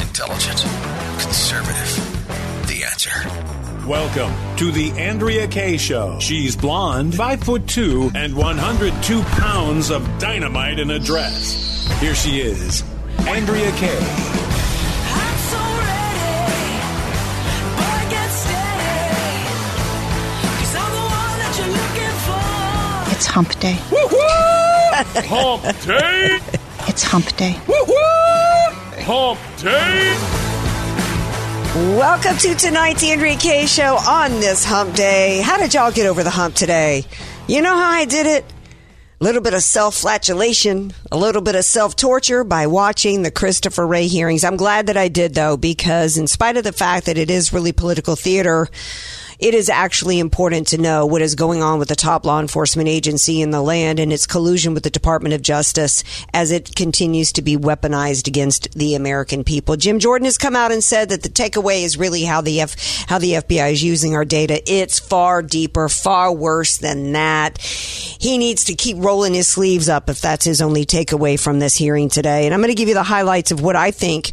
Intelligent, conservative. The answer. Welcome to the Andrea Kaye Show. She's blonde, five foot two, and 102 pounds of dynamite in a dress. Here she is, Andrea Kaye. It's hump day. Hump day! It's hump day. Hump day! Welcome to tonight's Andrea Kaye show on this hump day. How did y'all get over the hump today? You know how I did it? A little bit of self flatulation, a little bit of self torture by watching the Christopher Wray hearings. I'm glad that I did though, because in spite of the fact that it is really political theater, it is actually important to know what is going on with the top law enforcement agency in the land and its collusion with the Department of Justice as it continues to be weaponized against the American people. Jim Jordan has come out and said that the takeaway is really how the F, how the FBI is using our data. It's far deeper, far worse than that. He needs to keep rolling his sleeves up if that's his only takeaway from this hearing today. And I'm going to give you the highlights of what I think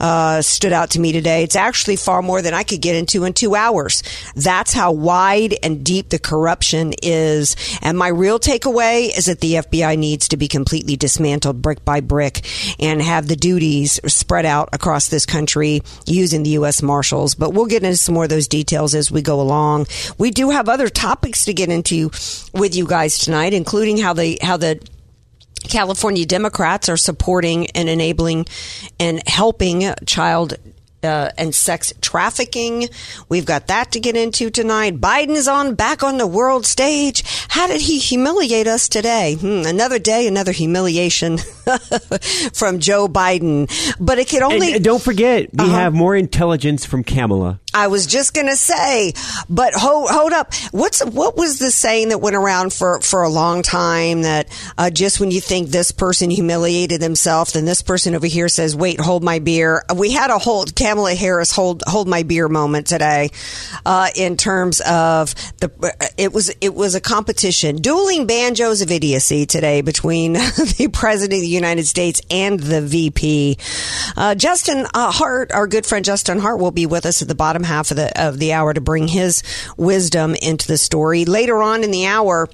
uh, stood out to me today. It's actually far more than I could get into in two hours. That's how wide and deep the corruption is. And my real takeaway is that the FBI needs to be completely dismantled brick by brick and have the duties spread out across this country using the U.S. Marshals. But we'll get into some more of those details as we go along. We do have other topics to get into with you guys tonight, including how the, how the California Democrats are supporting and enabling and helping child uh, and sex trafficking. We've got that to get into tonight. Biden's on back on the world stage. How did he humiliate us today? Hmm, another day, another humiliation from Joe Biden. But it could only. And, don't forget, we Uh-huh. have more intelligence from Kamala. I was just gonna say, but hold hold up. What's what was the saying that went around for for a long time that uh, just when you think this person humiliated himself, then this person over here says, "Wait, hold my beer." We had a hold Kamala Harris hold hold my beer moment today, uh, in terms of the it was it was a competition, dueling banjos of idiocy today between the president of the United States and the VP. Uh, Justin uh, Hart, our good friend Justin Hart, will be with us at the bottom half of the of the hour to bring his wisdom into the story. Later on in the hour.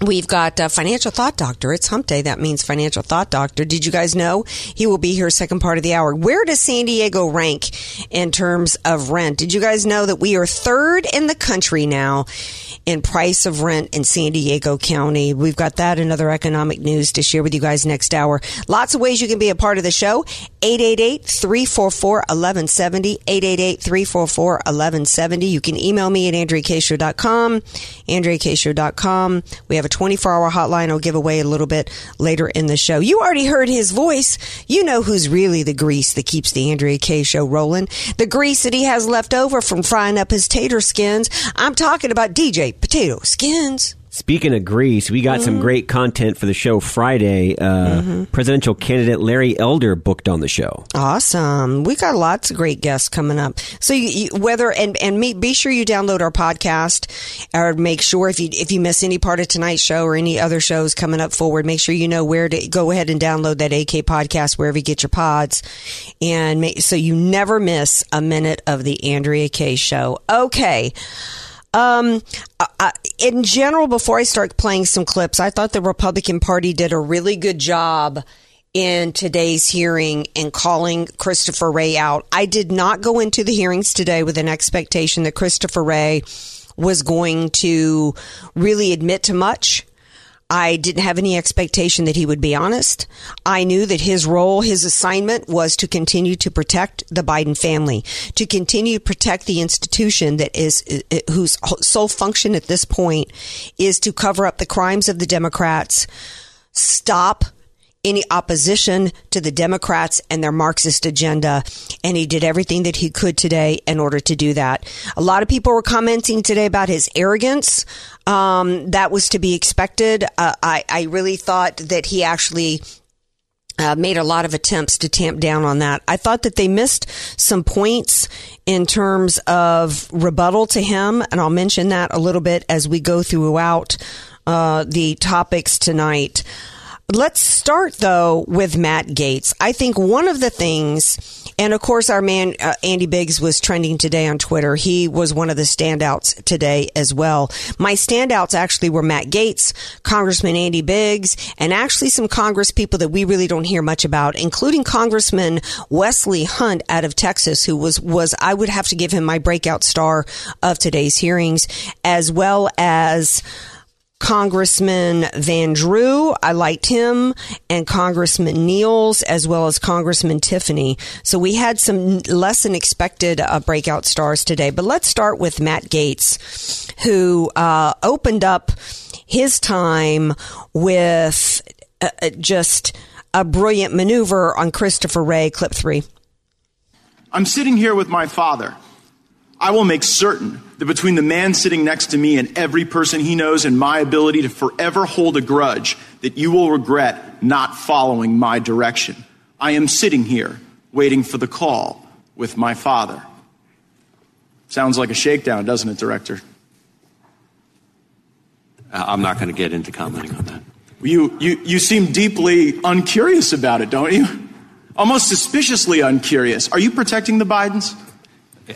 We've got financial thought doctor. It's hump day. That means financial thought doctor. Did you guys know he will be here second part of the hour? Where does San Diego rank in terms of rent? Did you guys know that we are third in the country now in price of rent in San Diego County? We've got that and other economic news to share with you guys next hour. Lots of ways you can be a part of the show. 888-344-1170. 888-344-1170. You can email me at andreakshow.com. andreakshow.com. We have a 24-hour hotline I'll give away a little bit later in the show. You already heard his voice. You know who's really the grease that keeps the Andrea Kaye show rolling. The grease that he has left over from frying up his tater skins. I'm talking about DJ Potato Skins. Speaking of grease, we got Mm-hmm. some great content for the show Friday. Uh, Presidential candidate Larry Elder booked on the show. Awesome. We got lots of great guests coming up. So you, you, whether and and me, be sure you download our podcast or make sure if you if you miss any part of tonight's show or any other shows coming up forward, make sure you know where to go ahead and download that AK podcast wherever you get your pods, and make, so you never miss a minute of the Andrea Kaye show. Okay. Um, uh, in general, before I start playing some clips, I thought the Republican Party did a really good job in today's hearing in calling Christopher Wray out. I did not go into the hearings today with an expectation that Christopher Wray was going to really admit to much. I didn't have any expectation that he would be honest. I knew that his role, his assignment was to continue to protect the Biden family, to continue to protect the institution that is, uh, whose sole function at this point is to cover up the crimes of the Democrats, stop any opposition to the Democrats and their Marxist agenda. And he did everything that he could today in order to do that. A lot of people were commenting today about his arrogance. Um, that was to be expected. Uh, I, I really thought that he actually uh, made a lot of attempts to tamp down on that. I thought that they missed some points in terms of rebuttal to him, and I'll mention that a little bit as we go throughout uh, the topics tonight. Let's start though with Matt Gaetz. I think one of the things, and of course, our man uh, Andy Biggs was trending today on Twitter. He was one of the standouts today as well. My standouts actually were Matt Gaetz, Congressman Andy Biggs, and actually some Congress people that we really don't hear much about, including Congressman Wesley Hunt out of Texas, who was was I would have to give him my breakout star of today's hearings, as well as. Congressman Van Drew. I liked him and Congressman Nehls as well as Congressman Tiffany. So we had some less than expected uh, breakout stars today. But let's start with Matt Gaetz, who uh, opened up his time with uh, uh just a brilliant maneuver on Christopher Wray, clip three. I'm sitting here with my father. I will make certain that between the man sitting next to me and every person he knows and my ability to forever hold a grudge, that you will regret not following my direction. I am sitting here waiting for the call with my father. Sounds like a shakedown, doesn't it, Director? Uh, I'm not going to get into commenting on that. You, you, you seem deeply uncurious about it, don't you? Almost suspiciously uncurious. Are you protecting the Bidens?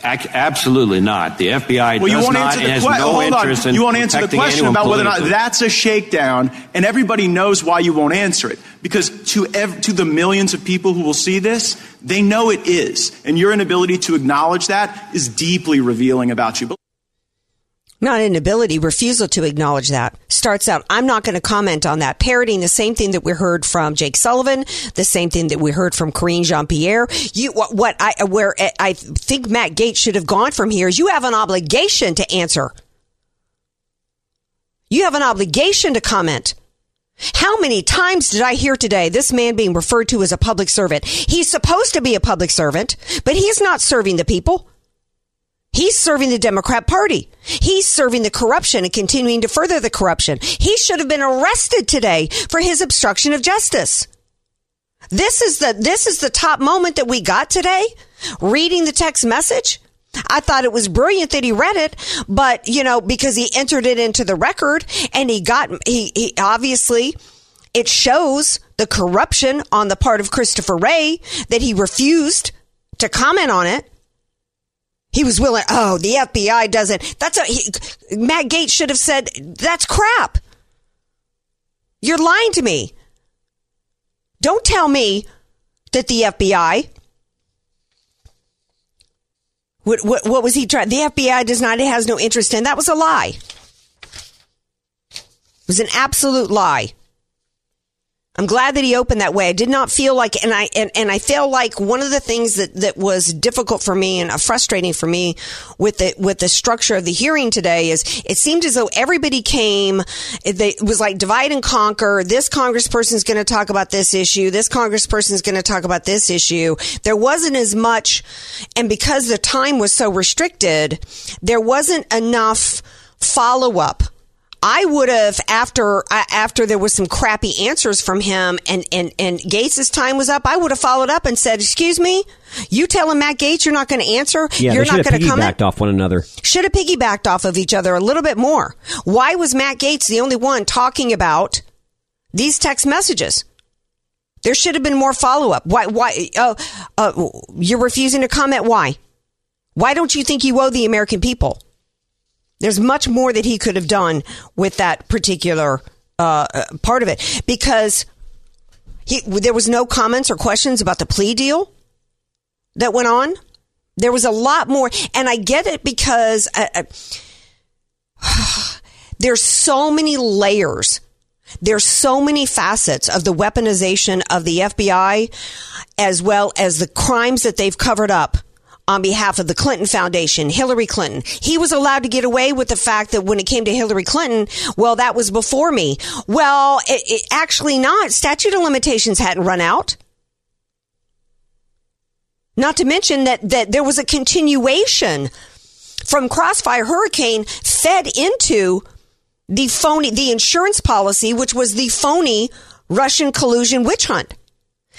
Absolutely not. The FBI well, does not answer the has que- no interest in You won't answer the question about whether or not that's a shakedown, and everybody knows why you won't answer it. Because to ev- to the millions of people who will see this, they know it is, and your inability to acknowledge that is deeply revealing about you not inability, refusal to acknowledge that. Starts out, I'm not going to comment on that. Parroting the same thing that we heard from Jake Sullivan, the same thing that we heard from Karine Jean Pierre. You, what, what I, where eh, I think Matt Gaetz should have gone from here is you have an obligation to answer. You have an obligation to comment. How many times did I hear today this man being referred to as a public servant? He's supposed to be a public servant, but he's not serving the people. He's serving the Democrat Party. He's serving the corruption and continuing to further the corruption. He should have been arrested today for his obstruction of justice. This is the this is the top moment that we got today. Reading the text message. I thought it was brilliant that he read it, but you know, because he entered it into the record and he got he, he obviously it shows the corruption on the part of Christopher Wray that he refused to comment on it. He was willing. Oh, the FBI doesn't. That's a he, Matt Gaetz should have said that's crap. You're lying to me. Don't tell me that the FBI. What, what, what was he trying? The FBI does not, it has no interest in. That was a lie. It was an absolute lie. I'm glad that he opened that way. I did not feel like, and I and, and I feel like one of the things that, that was difficult for me and uh, frustrating for me with the with the structure of the hearing today is it seemed as though everybody came. It, it was like divide and conquer. This congressperson is going to talk about this issue. This congressperson is going to talk about this issue. There wasn't as much, and because the time was so restricted, there wasn't enough follow up I would have after uh, after there was some crappy answers from him and and and Gaetz's time was up. I would have followed up and said, "Excuse me, you telling Matt Gaetz you're not going to answer? Yeah, you're not going to come." Piggybacked off one another. Should have piggybacked off of each other a little bit more. Why was Matt Gaetz the only one talking about these text messages? There should have been more follow up. Why? Why? Uh, uh, you're refusing to comment. Why? Why don't you think you owe the American people? There's much more that he could have done with that particular uh, uh, part of it because he, there was no comments or questions about the plea deal that went on. There was a lot more, and I get it because uh, uh there's so many layers. There's so many facets of the weaponization of the FBI, as well as the crimes that they've covered up on behalf of the Clinton Foundation, Hillary Clinton. He was allowed to get away with the fact that when it came to Hillary Clinton, well, that was before me. Well, it, it, actually not. Statute of limitations hadn't run out. Not to mention that, that there was a continuation from Crossfire Hurricane fed into the phony, the insurance policy, which was the phony Russian collusion witch hunt.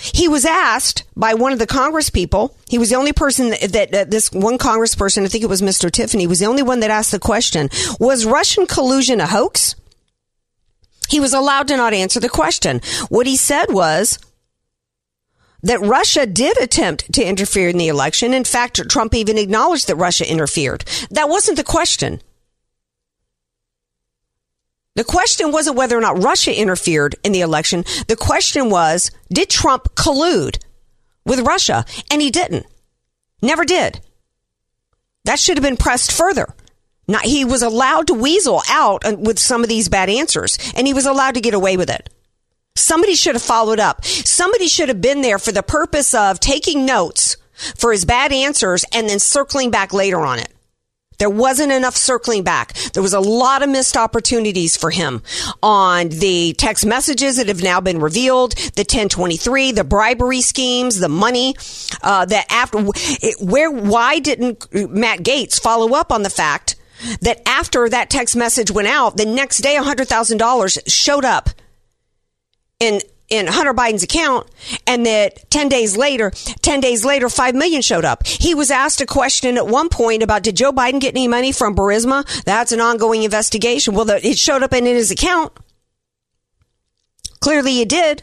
He was asked by one of the Congress people. He was the only person that, that, that, this one Congressperson, I think it was Mr. Tiffany, was the only one that asked the question: Was Russian collusion a hoax? He was allowed to not answer the question. What he said was that Russia did attempt to interfere in the election. In fact, Trump even acknowledged that Russia interfered. That wasn't the question. The question wasn't whether or not Russia interfered in the election. The question was, did Trump collude with Russia? And he didn't. Never did. That should have been pressed further. Not, he was allowed to weasel out uh, with some of these bad answers, and he was allowed to get away with it. Somebody should have followed up. Somebody should have been there for the purpose of taking notes for his bad answers and then circling back later on it. There wasn't enough circling back. There was a lot of missed opportunities for him on the text messages that have now been revealed, the 1023, the bribery schemes, the money, uh, that after, where, why didn't Matt Gaetz follow up on the fact that after that text message went out, the next day $100,000 showed up in in Hunter Biden's account and that 10 days later, 10 days later, 5 million showed up. He was asked a question at one point about did Joe Biden get any money from Burisma? That's an ongoing investigation. Well, the, it showed up in his account. Clearly he did.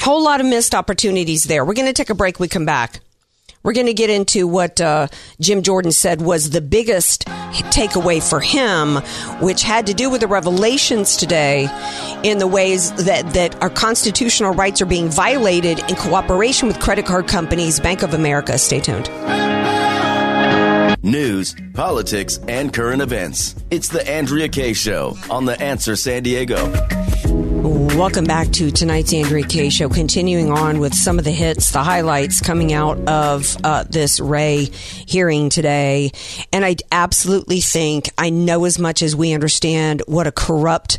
Whole lot of missed opportunities there. We're going to take a break. We come back. We're going to get into what uh, Jim Jordan said was the biggest takeaway for him, which had to do with the revelations today in the ways that, that our constitutional rights are being violated in cooperation with credit card companies, Bank of America. Stay tuned. News, politics, and current events. It's the Andrea Kaye Show on The Answer San Diego. Welcome back to tonight's Andrea Kaye Show. Continuing on with some of the hits, the highlights coming out of uh, this Wray hearing today. And I absolutely think I know as much as we understand what a corrupt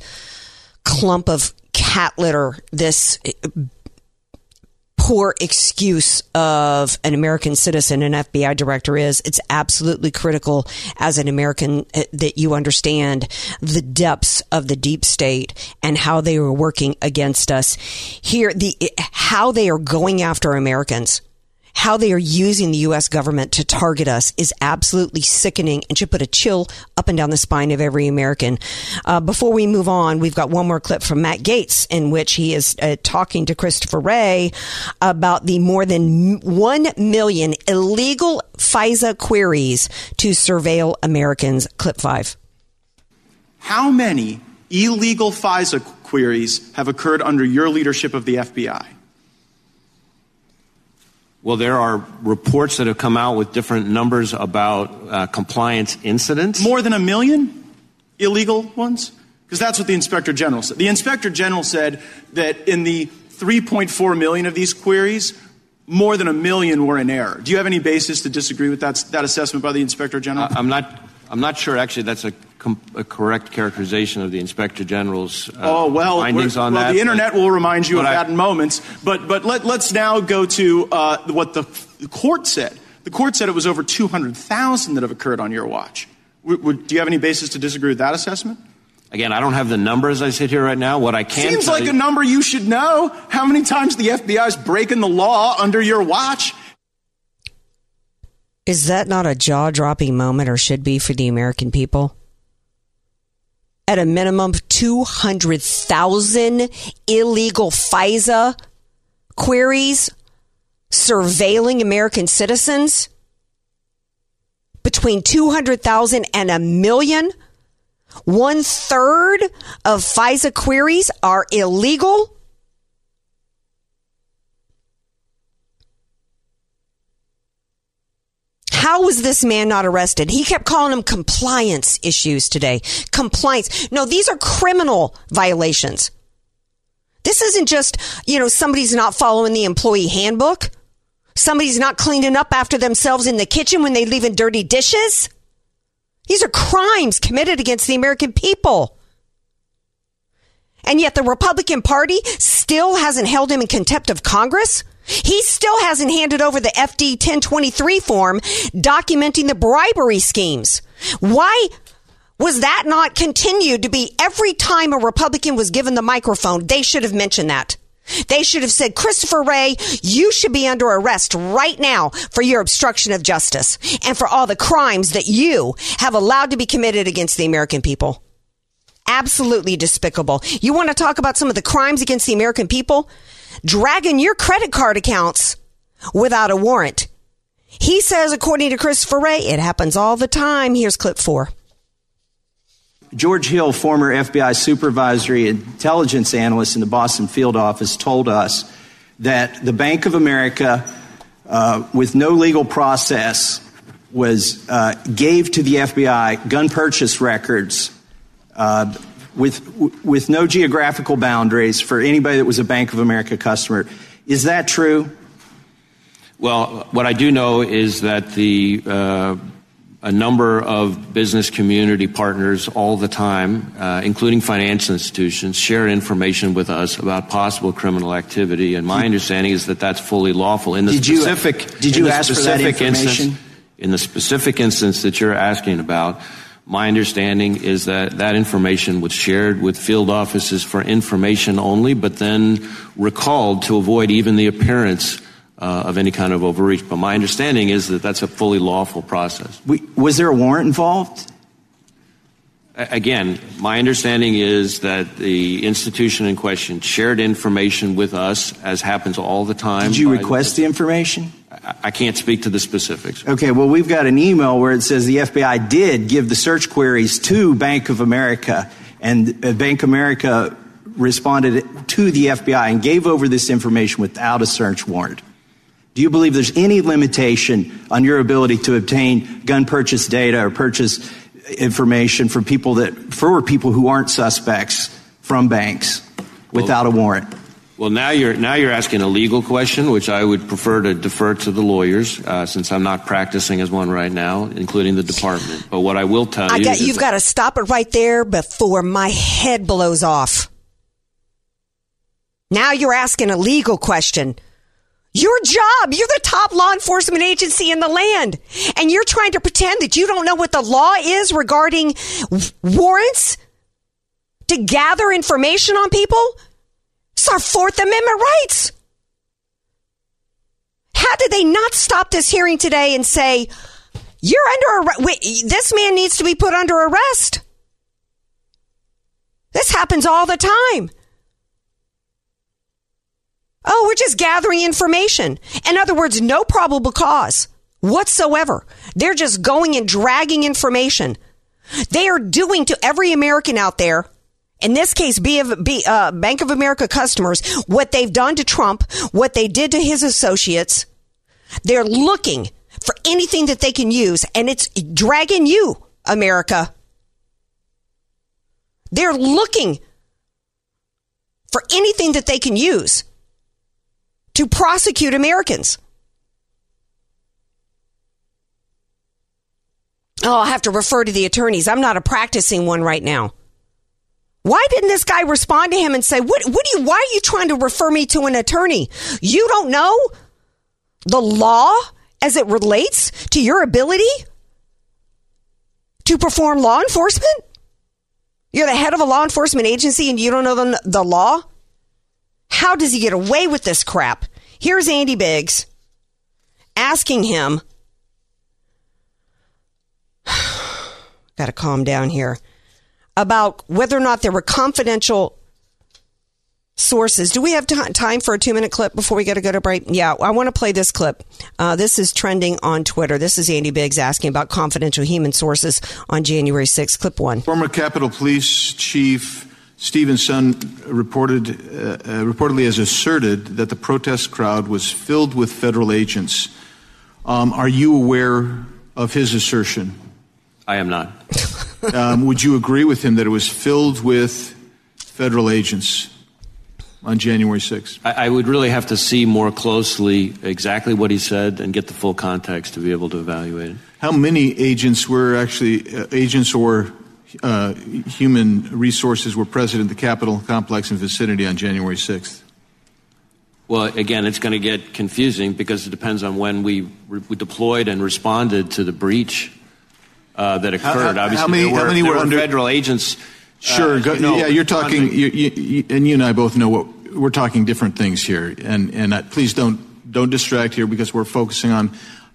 clump of cat litter this poor excuse of an American citizen, an FBI director is. It's absolutely critical as an American uh, that you understand the depths of the deep state and how they are working against us here, the, how they are going after Americans how they are using the U.S. government to target us is absolutely sickening and should put a chill up and down the spine of every American. Uh, before we move on, we've got one more clip from Matt Gaetz in which he is uh, talking to Christopher Wray about the more than 1 million illegal FISA queries to surveil Americans. Clip 5. How many illegal FISA queries have occurred under your leadership of the FBI? Well, there are reports that have come out with different numbers about uh, compliance incidents. More than a million illegal ones? Because that's what the Inspector General said. The Inspector General said that in the 3.4 million of these queries, more than a million were in error. Do you have any basis to disagree with that, that assessment by the Inspector General? I'm not. I'm not sure. Actually, that's a, com- a correct characterization of the Inspector General's uh, oh, well, findings on well, that. the internet will remind you of I, that in moments. But but let, us now go to uh, what the, the court said. The court said it was over 200,000 that have occurred on your watch. W- w- do you have any basis to disagree with that assessment? Again, I don't have the number as I sit here right now. What I can seems like you, a number you should know. How many times the FBI is breaking the law under your watch? Is that not a jaw dropping moment or should be for the American people? At a minimum, 200,000 illegal FISA queries surveilling American citizens? Between 200,000 and a million? One third of FISA queries are illegal? How was this man not arrested? He kept calling them compliance issues today. Compliance. No, these are criminal violations. This isn't just, you know, somebody's not following the employee handbook. Somebody's not cleaning up after themselves in the kitchen when they leave in dirty dishes. These are crimes committed against the American people. And yet the Republican Party still hasn't held him in contempt of Congress. He still hasn't handed over the FD 1023 form documenting the bribery schemes. Why was that not continued to be every time a Republican was given the microphone? They should have mentioned that. They should have said, Christopher Wray, you should be under arrest right now for your obstruction of justice and for all the crimes that you have allowed to be committed against the American people. Absolutely despicable. You want to talk about some of the crimes against the American people? Dragging your credit card accounts without a warrant. He says, according to Christopher Wray, it happens all the time. Here's clip four. George Hill, former FBI supervisory intelligence analyst in the Boston field office, told us that the Bank of America, uh, with no legal process, was uh, gave to the FBI gun purchase records uh, with with no geographical boundaries for anybody that was a Bank of America customer. Is that true? Well, what I do know is that the uh, a number of business community partners all the time, uh, including financial institutions, share information with us about possible criminal activity. And my understanding is that that's fully lawful. In the did specific, you, did you ask for that information? Instance, in the specific instance that you're asking about, my understanding is that that information was shared with field offices for information only, but then recalled to avoid even the appearance uh, of any kind of overreach. But my understanding is that that's a fully lawful process. We, was there a warrant involved? Again, my understanding is that the institution in question shared information with us, as happens all the time. Did you request the information? I can't speak to the specifics. Okay, well, we've got an email where it says the FBI did give the search queries to Bank of America, and uh, Bank of America responded to the FBI and gave over this information without a search warrant. Do you believe there's any limitation on your ability to obtain gun purchase data or purchase information for people that for people who aren't suspects from banks without well, a warrant? Well, now you're now you're asking a legal question, which I would prefer to defer to the lawyers, uh, since I'm not practicing as one right now, including the department. But what I will tell I you, got, you've got to stop it right there before my head blows off. Now you're asking a legal question. Your job, you're the top law enforcement agency in the land, and you're trying to pretend that you don't know what the law is regarding warrants to gather information on people. It's our Fourth Amendment rights. How did they not stop this hearing today and say, you're under arrest? This man needs to be put under arrest. This happens all the time. Oh, we're just gathering information. In other words, no probable cause whatsoever. They're just going and dragging information. They are doing to every American out there in this case, B of, B, uh, Bank of America customers, what they've done to Trump, what they did to his associates, they're looking for anything that they can use, and it's dragging you, America. They're looking for anything that they can use to prosecute Americans. Oh, I'll have to refer to the attorneys. I'm not a practicing one right now. Why didn't this guy respond to him and say, "What? What do you? Why are you trying to refer me to an attorney? You don't know the law as it relates to your ability to perform law enforcement. You're the head of a law enforcement agency and you don't know the, the law. How does he get away with this crap? Here's Andy Biggs asking him. Got to calm down here about whether or not there were confidential sources. Do we have t- time for a two minute clip before we got to go to break? Yeah, I want to play this clip. Uh, this is trending on Twitter. This is Andy Biggs asking about confidential human sources on January 6th. Clip one. Former Capitol Police Chief Stevenson reported, uh, uh, reportedly has asserted that the protest crowd was filled with federal agents. Um, are you aware of his assertion? I am not. um, would you agree with him that it was filled with federal agents? on January 6th? I, I would really have to see more closely exactly what he said and get the full context to be able to evaluate it. How many agents were actually uh, agents or uh, human resources were present in the Capitol complex and vicinity on January 6th? Well, again, it's going to get confusing because it depends on when we, we deployed and responded to the breach uh, that occurred. how- Obviously, how many- there were, how many there were were under- federal agents. uh, Sure. as go, you know, yeah, you're talking, you, you, you, and you and I both know what we're talking different things here. And and I, please don't don't distract here because we're focusing on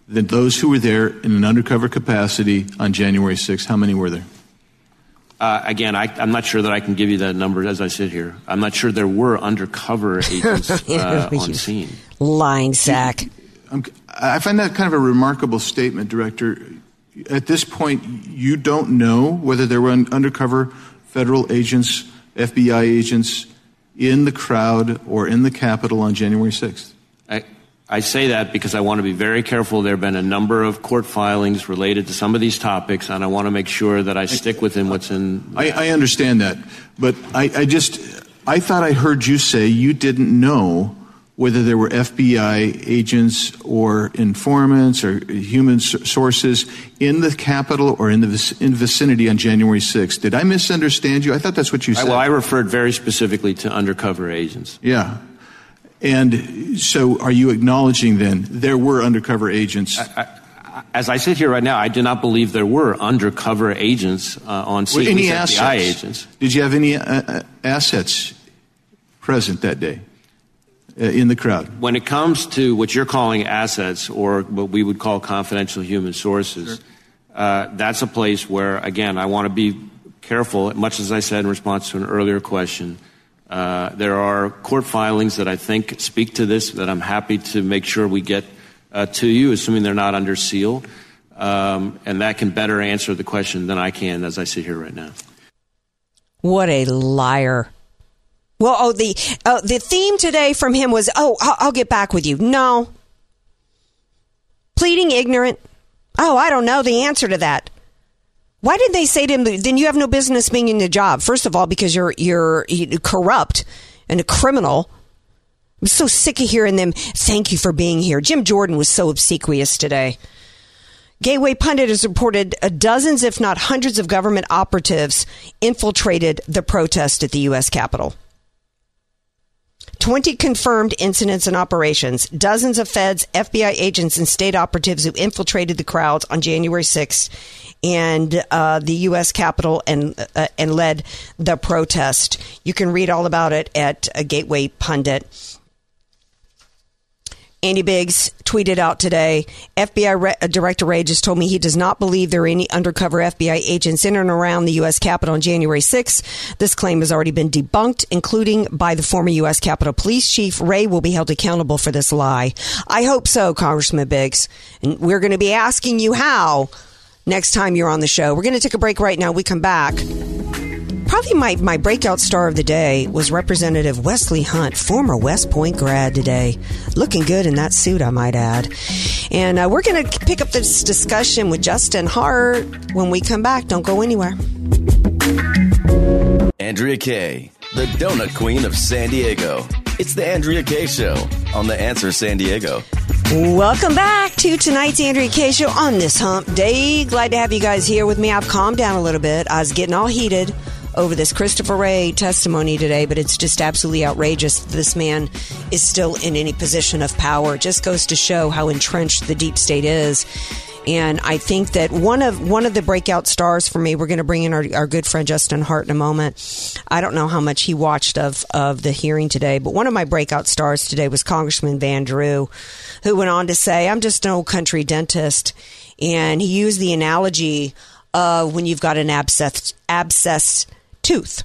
the, those who were there in an undercover capacity on January 6th. How many were there? Uh, again, I, I'm not sure that I can give you that number as I sit here. I'm not sure there were undercover agents uh, on scene. Lying sack. I'm, I find that kind of a remarkable statement, Director. At this point, you don't know whether there were undercover federal agents, FBI agents in the crowd or in the Capitol on January 6th. I, I say that because I want to be very careful. There have been a number of court filings related to some of these topics, and I want to make sure that I stick within what's in. I, I understand that, but I, I just I thought I heard you say you didn't know whether there were FBI agents or informants or human sources in the Capitol or in the vic- in vicinity on January 6th. Did I misunderstand you? I thought that's what you I, said. well, I referred very specifically to undercover agents. yeah. And so, are you acknowledging then there were undercover agents? As I sit here right now, I do not believe there were undercover agents uh, on scene. Any FBI assets? agents. Did you have any uh, uh, assets present that day in the crowd? When it comes to what you're calling assets or what we would call confidential human sources, uh, that's a place where, again, I want to be careful, much as I said in response to an earlier question. Uh, there are court filings that I think speak to this that I'm happy to make sure we get uh, to you, assuming they're not under seal. Um, and that can better answer the question than I can as I sit here right now. What a liar. Well, oh, the uh, the theme today from him was, "Oh, I'll, I'll get back with you." No, pleading ignorant. Oh, I don't know the answer to that. Why did they say to him? Then you have no business being in the job. First of all, because you're you're corrupt and a criminal. I'm so sick of hearing them. Thank you for being here. Jim Jordan was so obsequious today. Gateway Pundit has reported uh, dozens, if not hundreds, of government operatives infiltrated the protest at the U.S. Capitol. 20 confirmed incidents and operations, dozens of feds, FBI agents, and state operatives who infiltrated the crowds on January 6th and uh, the U.S. Capitol and uh, and led the protest. You can read all about it at uh, Gateway Pundit. Andy Biggs tweeted out today FBI Re- uh, Director Wray just told me he does not believe there are any undercover FBI agents in and around the U.S. Capitol on January 6th. This claim has already been debunked, including by the former U.S. Capitol Police Chief. Wray will be held accountable for this lie. I hope so, Congressman Biggs. And we're going to be asking you how next time you're on the show. We're going to take a break right now. We come back. Probably my, my breakout star of the day was Representative Wesley Hunt, former West Point grad today. Looking good in that suit, I might add. And uh, we're going to pick up this discussion with Justin Hart when we come back. Don't go anywhere. Andrea Kaye, the donut queen of San Diego. It's the Andrea Kaye Show on The Answer San Diego. Welcome back to tonight's Andrea Kaye Show on this hump day. Glad to have you guys here with me. I've calmed down a little bit. I was getting all heated over this Christopher Wray testimony today, but it's just absolutely outrageous. This man is still in any position of power. It just goes to show how entrenched the deep state is. And I think that one of one of the breakout stars for me, we're going to bring in our, our good friend Justin Hart in a moment. I don't know how much he watched of of the hearing today, but one of my breakout stars today was Congressman Van Drew, who went on to say, "I'm just an old country dentist," and he used the analogy of when you've got an abscess abscess tooth,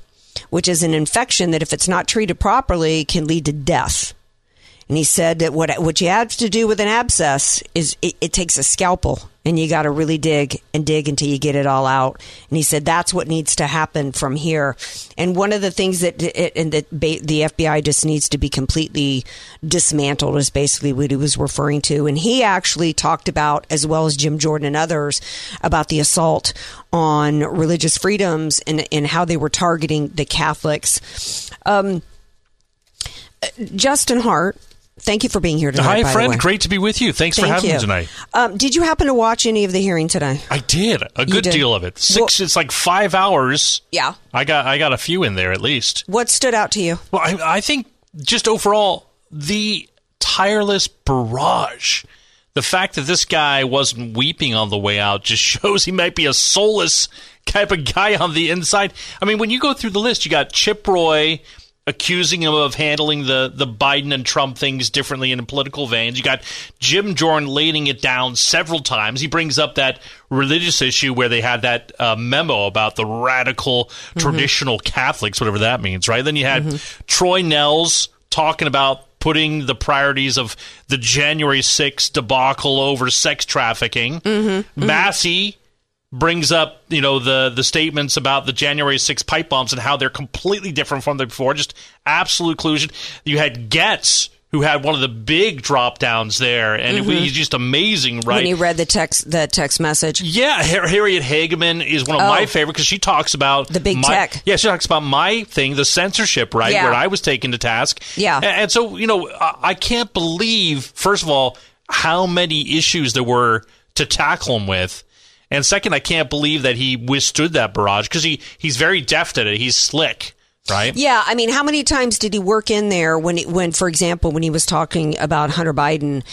which is an infection that, if it's not treated properly, can lead to death. And he said that what what you have to do with an abscess is it, it takes a scalpel, and you got to really dig and dig until you get it all out. And he said that's what needs to happen from here. And one of the things that it, and that ba- the FBI just needs to be completely dismantled is basically what he was referring to. And he actually talked about, as well as Jim Jordan and others, about the assault on religious freedoms and and how they were targeting the Catholics. Um, Justin Hart. Thank you for being here tonight. Hi, friend. Great to be with you. Thanks for having you. me tonight. Um, did you happen to watch any of the hearing today? I did a good did. deal of it. Six. it's like five hours. Yeah. I got I got a few in there at least. What stood out to you? Well, I, I think just overall the tireless barrage. The fact that this guy wasn't weeping on the way out just shows he might be a soulless type of guy on the inside. I mean, when you go through the list, you got Chip Roy accusing him of handling the, the Biden and Trump things differently in political veins. You got Jim Jordan laying it down several times. He brings up that religious issue where they had that uh, memo about the radical mm-hmm. traditional Catholics, whatever that means, right? Then you had mm-hmm. Troy Nehls talking about putting the priorities of the January 6th debacle over sex trafficking. Mm-hmm. Massey brings up, you know, the the statements about the January 6 pipe bombs and how they're completely different from the before. Just absolute collusion. You had Gaetz, who had one of the big drop downs there, and Mhm. he's just amazing, right? When you read the text, the text message. Yeah, Harriet Hageman is one of Oh. my favorite because she talks about The big my- tech. Yeah, she talks about my thing, the censorship, right, Yeah. where I was taken to task. Yeah. A- and, so you know, I, I can't believe, first of all, how many issues there were to tackle him with, and second, I can't believe that he withstood that barrage because he he's very deft at it. He's slick, right? Yeah, I mean, how many times did he work in there when, when, for example, when he was talking about Hunter Biden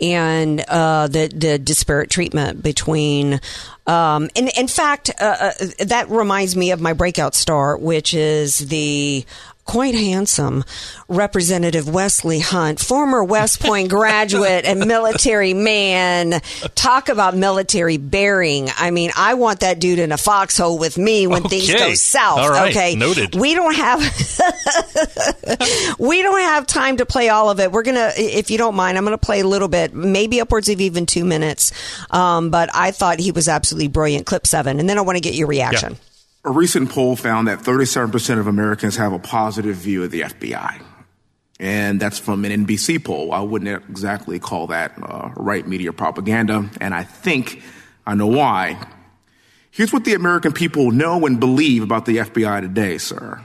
and uh, the the disparate treatment between, um, and in fact, uh, uh, that reminds me of my breakout star, which is the quite handsome Representative Wesley Hunt, former West Point graduate and military man. Talk about military bearing. I mean, I want that dude in a foxhole with me when things go south. All right. Okay, Noted. we don't have we don't have time to play all of it. We're gonna, if you don't mind, I'm gonna play a little bit, maybe upwards of even two minutes. Um, but I thought he was absolutely brilliant. Clip seven, and then I want to get your reaction. A recent poll found that 37% of Americans have a positive view of the FBI. And that's from an NBC poll. I wouldn't exactly call that uh, right media propaganda. And I think I know why. Here's what the American people know and believe about the FBI today, sir.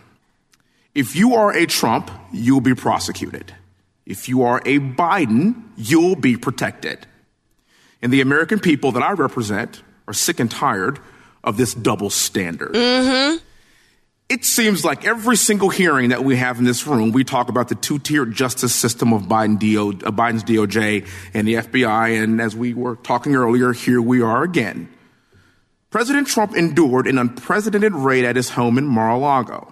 If you are a Trump, you'll be prosecuted. If you are a Biden, you'll be protected. And the American people that I represent are sick and tired of this double standard. Mm-hmm. It seems like every single hearing that we have in this room, we talk about the two-tiered justice system of Biden DO, uh, Biden's DOJ and the FBI. And as we were talking earlier, here we are again. President Trump endured an unprecedented raid at his home in Mar-a-Lago.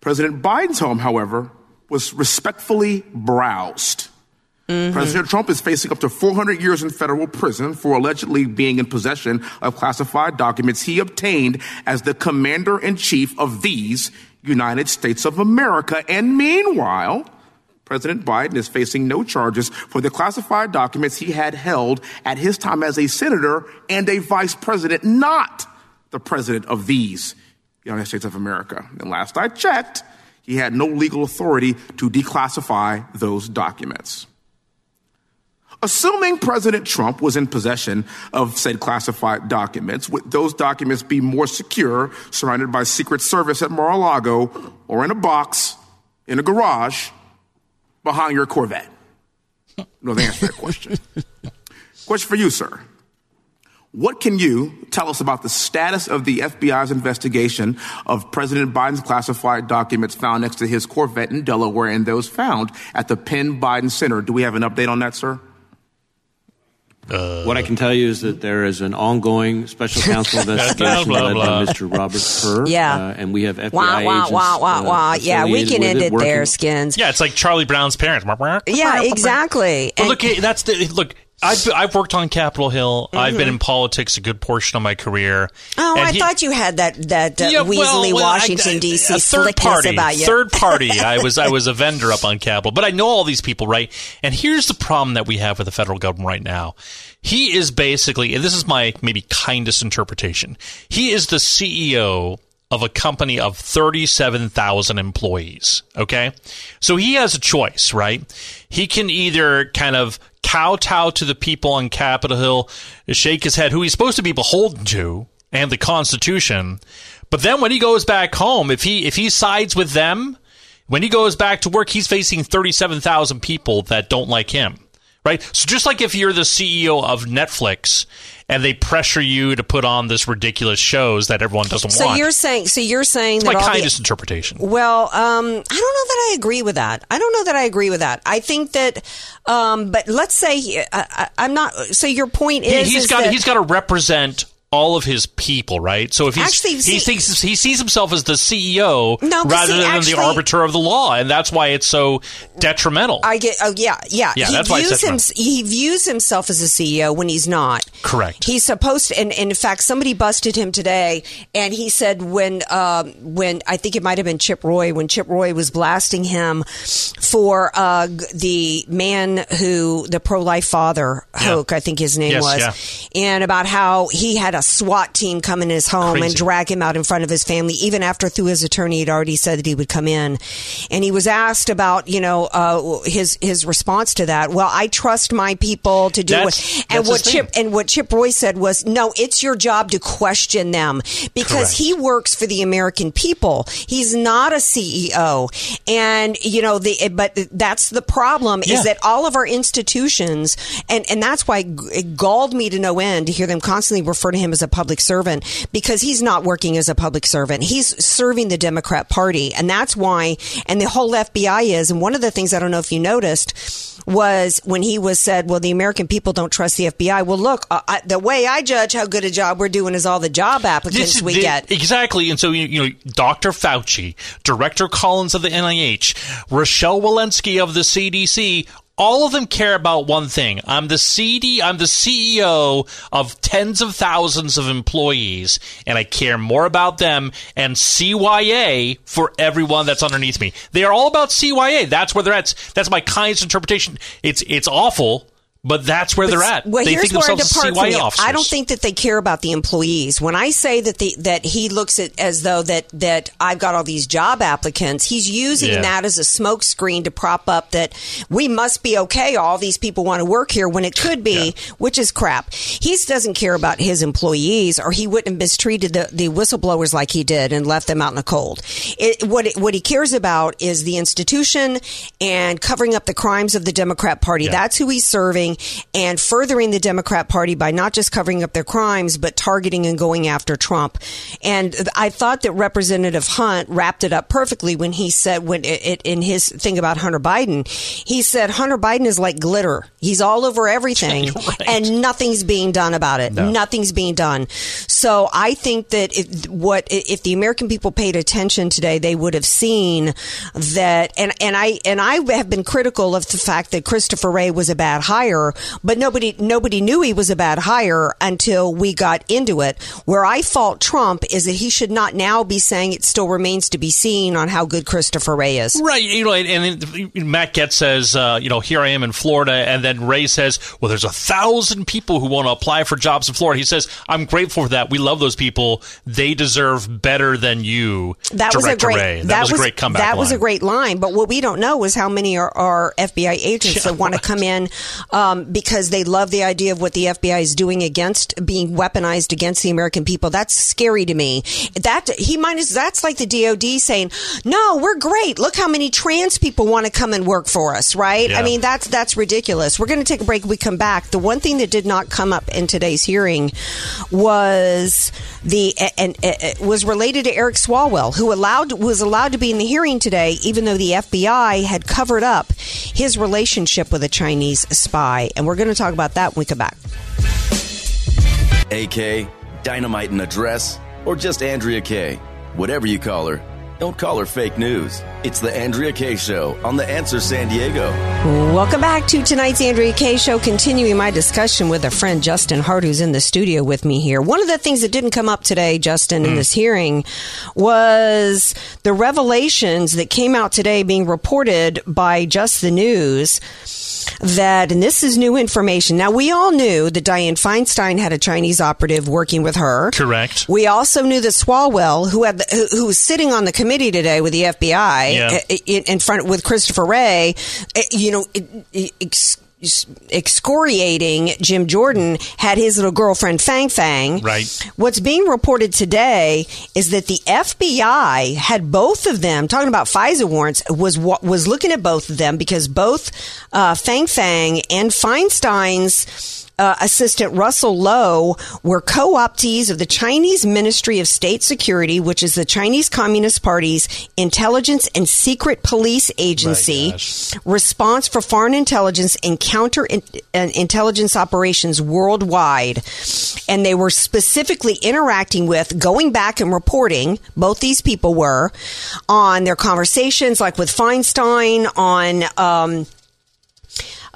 President Biden's home, however, was respectfully browsed. Mm-hmm. President Trump is facing up to 400 years in federal prison for allegedly being in possession of classified documents he obtained as the commander in chief of these United States of America. And meanwhile, President Biden is facing no charges for the classified documents he had held at his time as a senator and a vice president, not the president of these United States of America. And last I checked, he had no legal authority to declassify those documents. Assuming President Trump was in possession of said classified documents, would those documents be more secure surrounded by Secret Service at Mar-a-Lago or in a box in a garage behind your Corvette? No, the answer to that question. question for you, sir. What can you tell us about the status of the FBI's investigation of President Biden's classified documents found next to his Corvette in Delaware and those found at the Penn Biden Center? Do we have an update on that, sir? What I can tell you is that there is an ongoing special counsel investigation Blah, blah, led by Mr. Robert Hur. Yeah. Uh, and we have FBI Wah wah agents. wah wah uh. Yeah, we can end it working- there, skins. Yeah, it's like Charlie Brown's parents. Yeah, exactly. But look, that's the look. I've, I've worked on Capitol Hill. I've been in politics a good portion of my career. Mm-hmm. Oh, I he- thought you had that that uh, Yeah, Weasley, well, I- Washington I- D.C. third party, about you. third party. I was I was a vendor up on Capitol, but I know all these people, right? And here's the problem that we have with the federal government right now. He is basically, and this is my maybe kindest interpretation. He is the CEO of a company of 37,000 employees. Okay. So he has a choice, right? He can either kind of kowtow to the people on Capitol Hill, shake his head, who he's supposed to be beholden to, and the Constitution. But then when he goes back home, if he if he sides with them, When he goes back to work, he's facing 37,000 people that don't like him. Right? So just like if you're the CEO of Netflix and they pressure you to put on this ridiculous shows that everyone doesn't So want. So you're saying, so you're saying it's that my all the- kindest interpretation. Well, um, I don't know that I agree with that. I don't know that I agree with that. I think that, um, but let's say I, I, I'm not. So your point He, is, he's is got that, he's got to represent all of his people, right? So if he's, Actually, he see- thinks he sees himself as the CEO No, rather see, than actually- the arbiter of the law, and that's why it's so detrimental. I get. Oh yeah, yeah. Yeah, he that's why it's views him. He views himself as a CEO when he's not. Correct. He's supposed to, and, and in fact, somebody busted him today, and he said when, um, when I think it might have been Chip Roy, when Chip Roy was blasting him for uh, the man who, the pro-life father, Hoke, I think his name Yes, was, and about how he had a SWAT team come in his home and drag him out in front of his family, even after through his attorney had already said that he would come in, and he was asked about, you know, uh, his his response to that. Well, I trust my people to do That's- what, and that's what Chip and what Chip Roy said was, no, it's your job to question them because Correct. he works for the American people. He's not a CEO, and you know the but that's the problem Yeah. is that all of our institutions and and that's why it galled me to no end to hear them constantly refer to him as a public servant because he's not working as a public servant. He's serving the Democrat Party, and that's why. And the whole FBI is. And one of the things I don't know if you noticed was when he was said, "Well, the American people don't trust the FBI." Well, look, uh, I, the way I judge how good a job we're doing is all the job applicants we the- get. exactly, and so you, you know, Dr. Fauci, Director Collins of the NIH, Rochelle Walensky of the CDC. All of them care about one thing. I'm the CD, I'm the CEO of tens of thousands of employees, and I care more about them and CYA for everyone that's underneath me. They are all about CYA. That's where they're at. That's my kindest interpretation. It's it's awful, but that's where they're at. Well, they here's think where I depart from CYA you. officers. I don't think that they care about the employees. When I say that the, that he looks at as though that that I've got all these job applicants, he's using Yeah. that as a smokescreen to prop up that we must be okay. All these people want to work here when it could be, which is crap. He doesn't care about his employees, or he wouldn't have mistreated the, the whistleblowers like he did and left them out in the cold. It, what it, what he cares about is the institution and covering up the crimes of the Democrat Party. That's who he's serving, and furthering the Democrat Party by not just covering up their crimes, but targeting and going after Trump. And I thought that Representative Hunt wrapped it up perfectly when he said, when it, it, in his thing about Hunter Biden, he said Hunter Biden is like glitter. He's all over everything, and nothing's being done about it. No. Nothing's being done. So I think that if, what if the American people paid attention today, they would have seen that. And and I and I have been critical of the fact that Christopher Wray was a bad hire, but nobody nobody knew he was a bad hire until we got into it. Where I fault Trump is that he should not now be saying it still remains to be seen on how good Christopher Wray is. Right, you know, and then Matt Gaetz says, uh, you know, here I am in Florida, and then Wray says, well, there's a thousand people who want to apply for jobs in Florida. He says, I'm grateful for that. We love those people. They deserve better than you, That was a Director great. Wray. That, was, a great comeback. That was a line. great line. But what we don't know is how many are, are FBI agents that want to come in um, because they love the idea of what the FBI is doing against being weaponized against the American people. That's scary to me. That he as that's like the DoD saying, "No, we're great. Look how many trans people want to come and work for us." Right? Yeah. I mean, that's that's ridiculous. We're going to take a break. We come back. The one thing that did not come up in today's hearing was the and, and was related to Eric Swalwell, who allowed was allowed to be in the hearing today, even though the FBI had covered up his relationship with a Chinese spy. And we're going to talk about that when we come back. AK, Dynamite and Address, or just Andrea Kaye. Whatever you call her, don't call her fake news. It's the Andrea Kaye Show on The Answer San Diego. Welcome back to tonight's Andrea Kaye Show. Continuing my discussion with a friend, Justin Hart, who's in the studio with me here. One of the things that didn't come up today, Justin, in hmm. this hearing was the revelations that came out today being reported by Just the News that, and this is new information. Now, we all knew that Dianne Feinstein had a Chinese operative working with her. Correct. We also knew that Swalwell, who had the, who, who was sitting on the committee today with the FBI Yeah. in, in front with Christopher Wray, eh, you know, it- it- ex- excoriating Jim Jordan had his little girlfriend Fang Fang. Right. What's being reported today is that the FBI had both of them talking about FISA warrants was wa- was looking at both of them because both uh, Fang Fang and Feinstein's uh, assistant Russell Lowe were co-optees of the Chinese Ministry of State Security, which is the Chinese Communist Party's intelligence and secret police agency, response for foreign intelligence and counter in- intelligence operations worldwide. And they were specifically interacting with, going back and reporting, both these people were, on their conversations, like with Feinstein, on, um,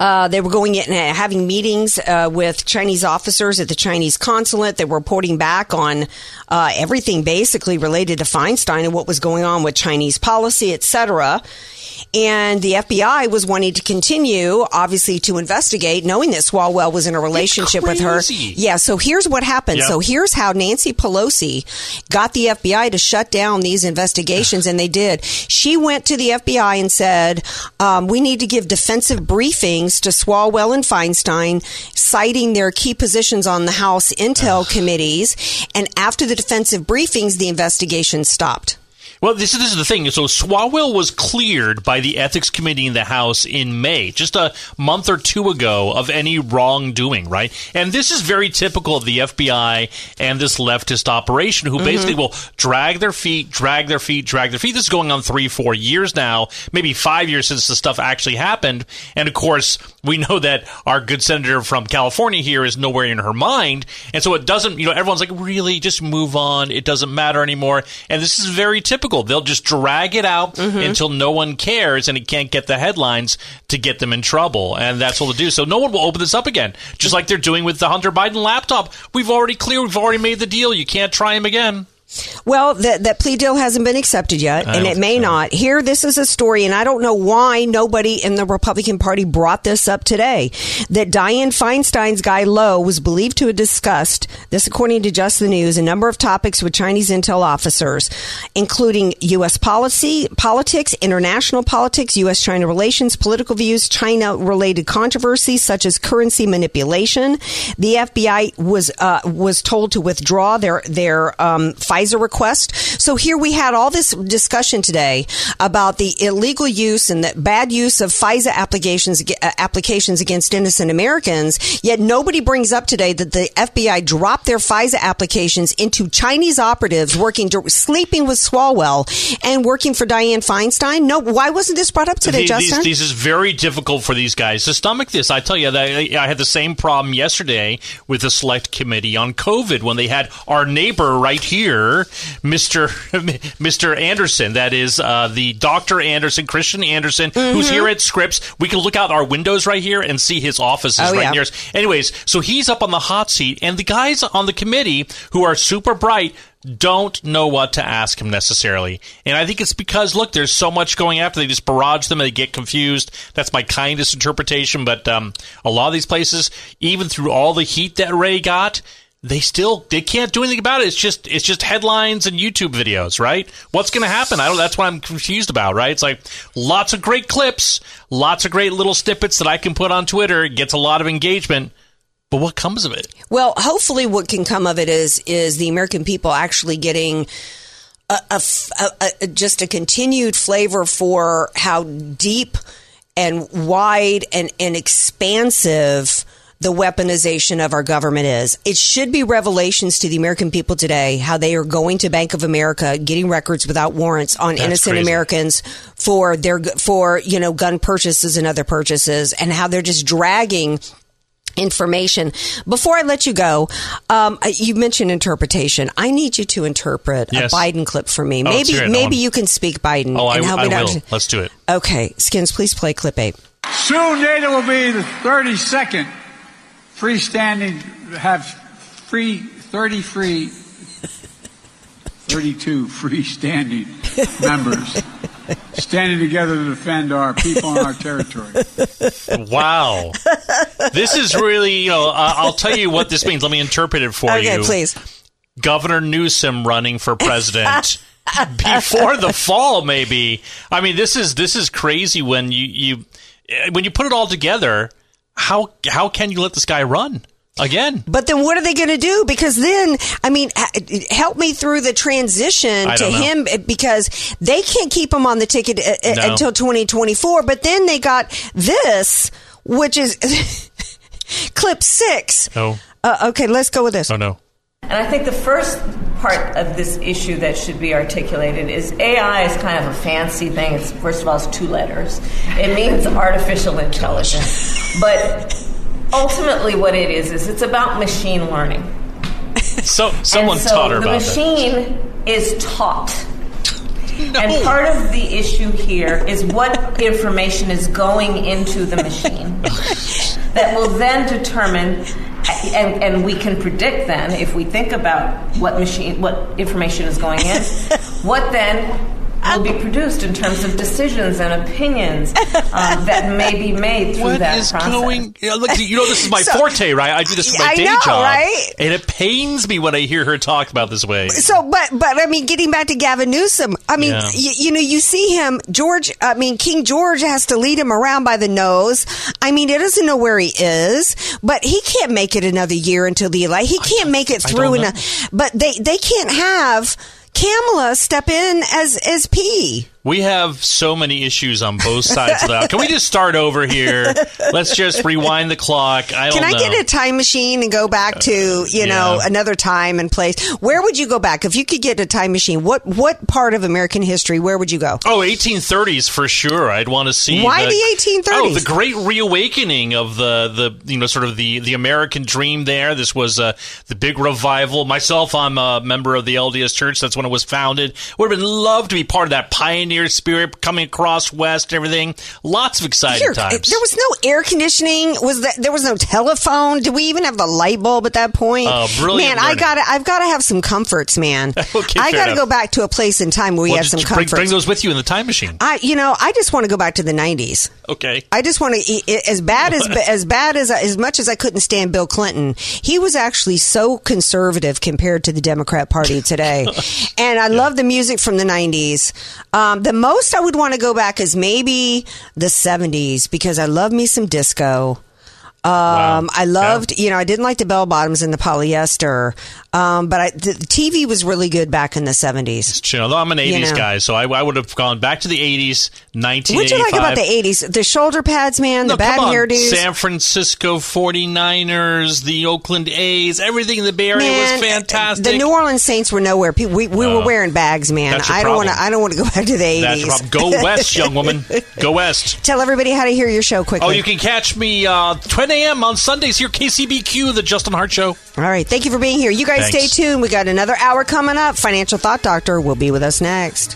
uh, they were going in and having meetings uh, with Chinese officers at the Chinese consulate. They were reporting back on uh, everything basically related to Feinstein and what was going on with Chinese policy, etc. And the FBI was wanting to continue, obviously, to investigate, knowing that Swalwell was in a relationship with her. Yeah. So here's what happened. Yeah. So here's how Nancy Pelosi got the FBI to shut down these investigations, and they did. She went to the FBI and said, um, "We need to give defensive briefings to Swalwell and Feinstein, citing their key positions on the House Intel committees." And after the defensive briefings, the investigation stopped. Well, this, this is the thing. So Swalwell was cleared by the ethics committee in the House in May, just a month or two ago, of any wrongdoing, right? And this is very typical of the FBI and this leftist operation, who mm-hmm. basically will drag their feet, drag their feet, drag their feet. This is going on three, four years now, maybe five years since the stuff actually happened. And of course, we know that our good senator from California here is nowhere in her mind. And so it doesn't, you know, everyone's like, really, just move on. It doesn't matter anymore. And this is very typical. They'll just drag it out mm-hmm. until no one cares and it can't get the headlines to get them in trouble. And that's what they'll do. So no one will open this up again. Just like they're doing with the Hunter Biden laptop. We've already cleared, we've already made the deal. You can't try him again. Well, that that plea deal hasn't been accepted yet, I and it may not. Here, this is a story, and I don't know why nobody in the Republican Party brought this up today. That Dianne Feinstein's guy Lowe was believed to have discussed this, according to Just the News, a number of topics with Chinese intel officers, including U.S. policy, politics, international politics, U.S.-China relations, political views, China-related controversies such as currency manipulation. The FBI was uh, was told to withdraw their their um, FISA request. So here we had all this discussion today about the illegal use and the bad use of FISA applications uh, applications against innocent Americans. Yet nobody brings up today that the FBI dropped their FISA applications into Chinese operatives working sleeping with Swalwell and working for Dianne Feinstein. No, why wasn't this brought up today, The- Justin? These, these is very difficult for these guys to stomach this. I tell you, that I, I had the same problem yesterday with the select committee on COVID when they had our neighbor right here, Mister Mister Andersen. That is uh, the Doctor Andersen, Kristian Andersen, who's Mm-hmm. here at Scripps. We can look out our windows right here and see his office is Oh, right yeah. near us. Anyways, so he's up on the hot seat, and the guys on the committee who are super bright don't know what to ask him necessarily. And I think it's because, look, there's so much going after. They just barrage them and they get confused. That's my kindest interpretation. But um, a lot of these places, even through all the heat that Wray got, they still they can't do anything about it. It's just it's just headlines and YouTube videos, right? What's going to happen? I don't. That's what I'm confused about, right? It's like lots of great clips, lots of great little snippets that I can put on Twitter. It gets a lot of engagement, but what comes of it? Well, hopefully, what can come of it is is the American people actually getting a, a a- a- just a continued flavor for how deep and wide and, and expansive the weaponization of our government is. It should be revelations to the American people today how they are going to Bank of America, getting records without warrants on That's innocent crazy. Americans for their for you know gun purchases and other purchases, and how they're just dragging information. Before I let you go, um, you mentioned interpretation. I need you to interpret Yes. a Biden clip for me. Oh, maybe maybe you can speak Biden. Oh, I, and help I me out. will. Let's do it. Okay, Skins, please play clip eight. Soon NATO will be the 32nd freestanding, have free, 30 free, 32 freestanding members standing together to defend our people and our territory. Wow. this is really, you know, uh, I'll tell you what this means. Let me interpret it for you. Okay, please. Governor Newsom running for president before the fall, maybe. I mean, this is this is crazy when you you when you put it all together. How how can you let this guy run again? But then what are they going to do? Because then, I mean, help me through the transition to know. him eh, because they can't keep him on the ticket uh, uh, No. until 2024. But then they got this, which is clip six. Oh. Uh, okay, let's go with this. Oh no. And I think the first part of this issue that should be articulated is AI is kind of a fancy thing. It's first of all, it's two letters. It means artificial intelligence, but ultimately, what it is is it's about machine learning. So someone and so taught her the about machine is taught. And part of the issue here is what information is going into the machine that will then determine and, and we can predict then if we think about what machine what information is going in what then will be produced in terms of decisions and opinions um, that may be made through What that is process. going? You know, look, you know, this is my So- forte, right? I do this for my I day know, job, right? And it pains me when I hear her talk about this way. So, but but I mean, getting back to Gavin Newsom, I mean, Yeah. y- you know, you see him, George. I mean, King George has to lead him around by the nose. I mean, he doesn't know where he is, but he can't make it another year until the election. He can't make it through. don't In a, but they they can't have Kamala step in as as P. We have so many issues on both sides of that. Can we just start over here? Let's just rewind the clock. I don't Can I know. get a time machine and go back to you know yeah. another time and place? Where would you go back if you could get a time machine? What what part of American history? Where would you go? Oh, 1830s for sure. I'd want to see Why the 1830s? Oh, the great reawakening of the the you know sort of the the American dream. There, this was uh, the big revival. Myself, I'm a member of the LDS Church. That's when it was founded. Would have been loved to be part of that pioneer spirit coming across west. and Everything, lots of exciting Here, times. there was no air conditioning. Was that there was no telephone? Did we even have the light bulb at that point? Oh, brilliant Man, I got to I've got to have some comforts, man. Okay, I got to go back to a place in time where we Well, have some bring, comforts. bring those with you in the time machine. I, you know, I just want to go back to the '90s. Okay. I just want to as bad as as bad as as much as I couldn't stand Bill Clinton. He was actually so conservative compared to the Democrat Party today, and I love the music from the '90s. Um, the most I would want to go back is maybe the '70s because I love me some disco. Um, I loved, you know, I didn't like the bell bottoms and the polyester, um, but I, the, the TV was really good back in the seventies. You know, I'm an 80s You know. guy, so I, I would have gone back to the 80s, 1985. What'd you like about the eighties? The shoulder pads, man, No, the bad hairdos. San Francisco 49ers, the Oakland A's, everything in the Bay Area Man, was fantastic. The New Orleans Saints were nowhere. People, we, we were Oh. wearing bags, man. I don't want to. I don't want to go back to the That's eighties. problem. Go west, young woman. Go west. Tell everybody how to hear your show quickly. Oh, you can catch me uh, 10 a.m. on Sundays here, KCBQ, the Justin Hart Show. All right. Thank you for being here. You guys Thanks. stay tuned. We got another hour coming up. Financial Thought Doctor will be with us next.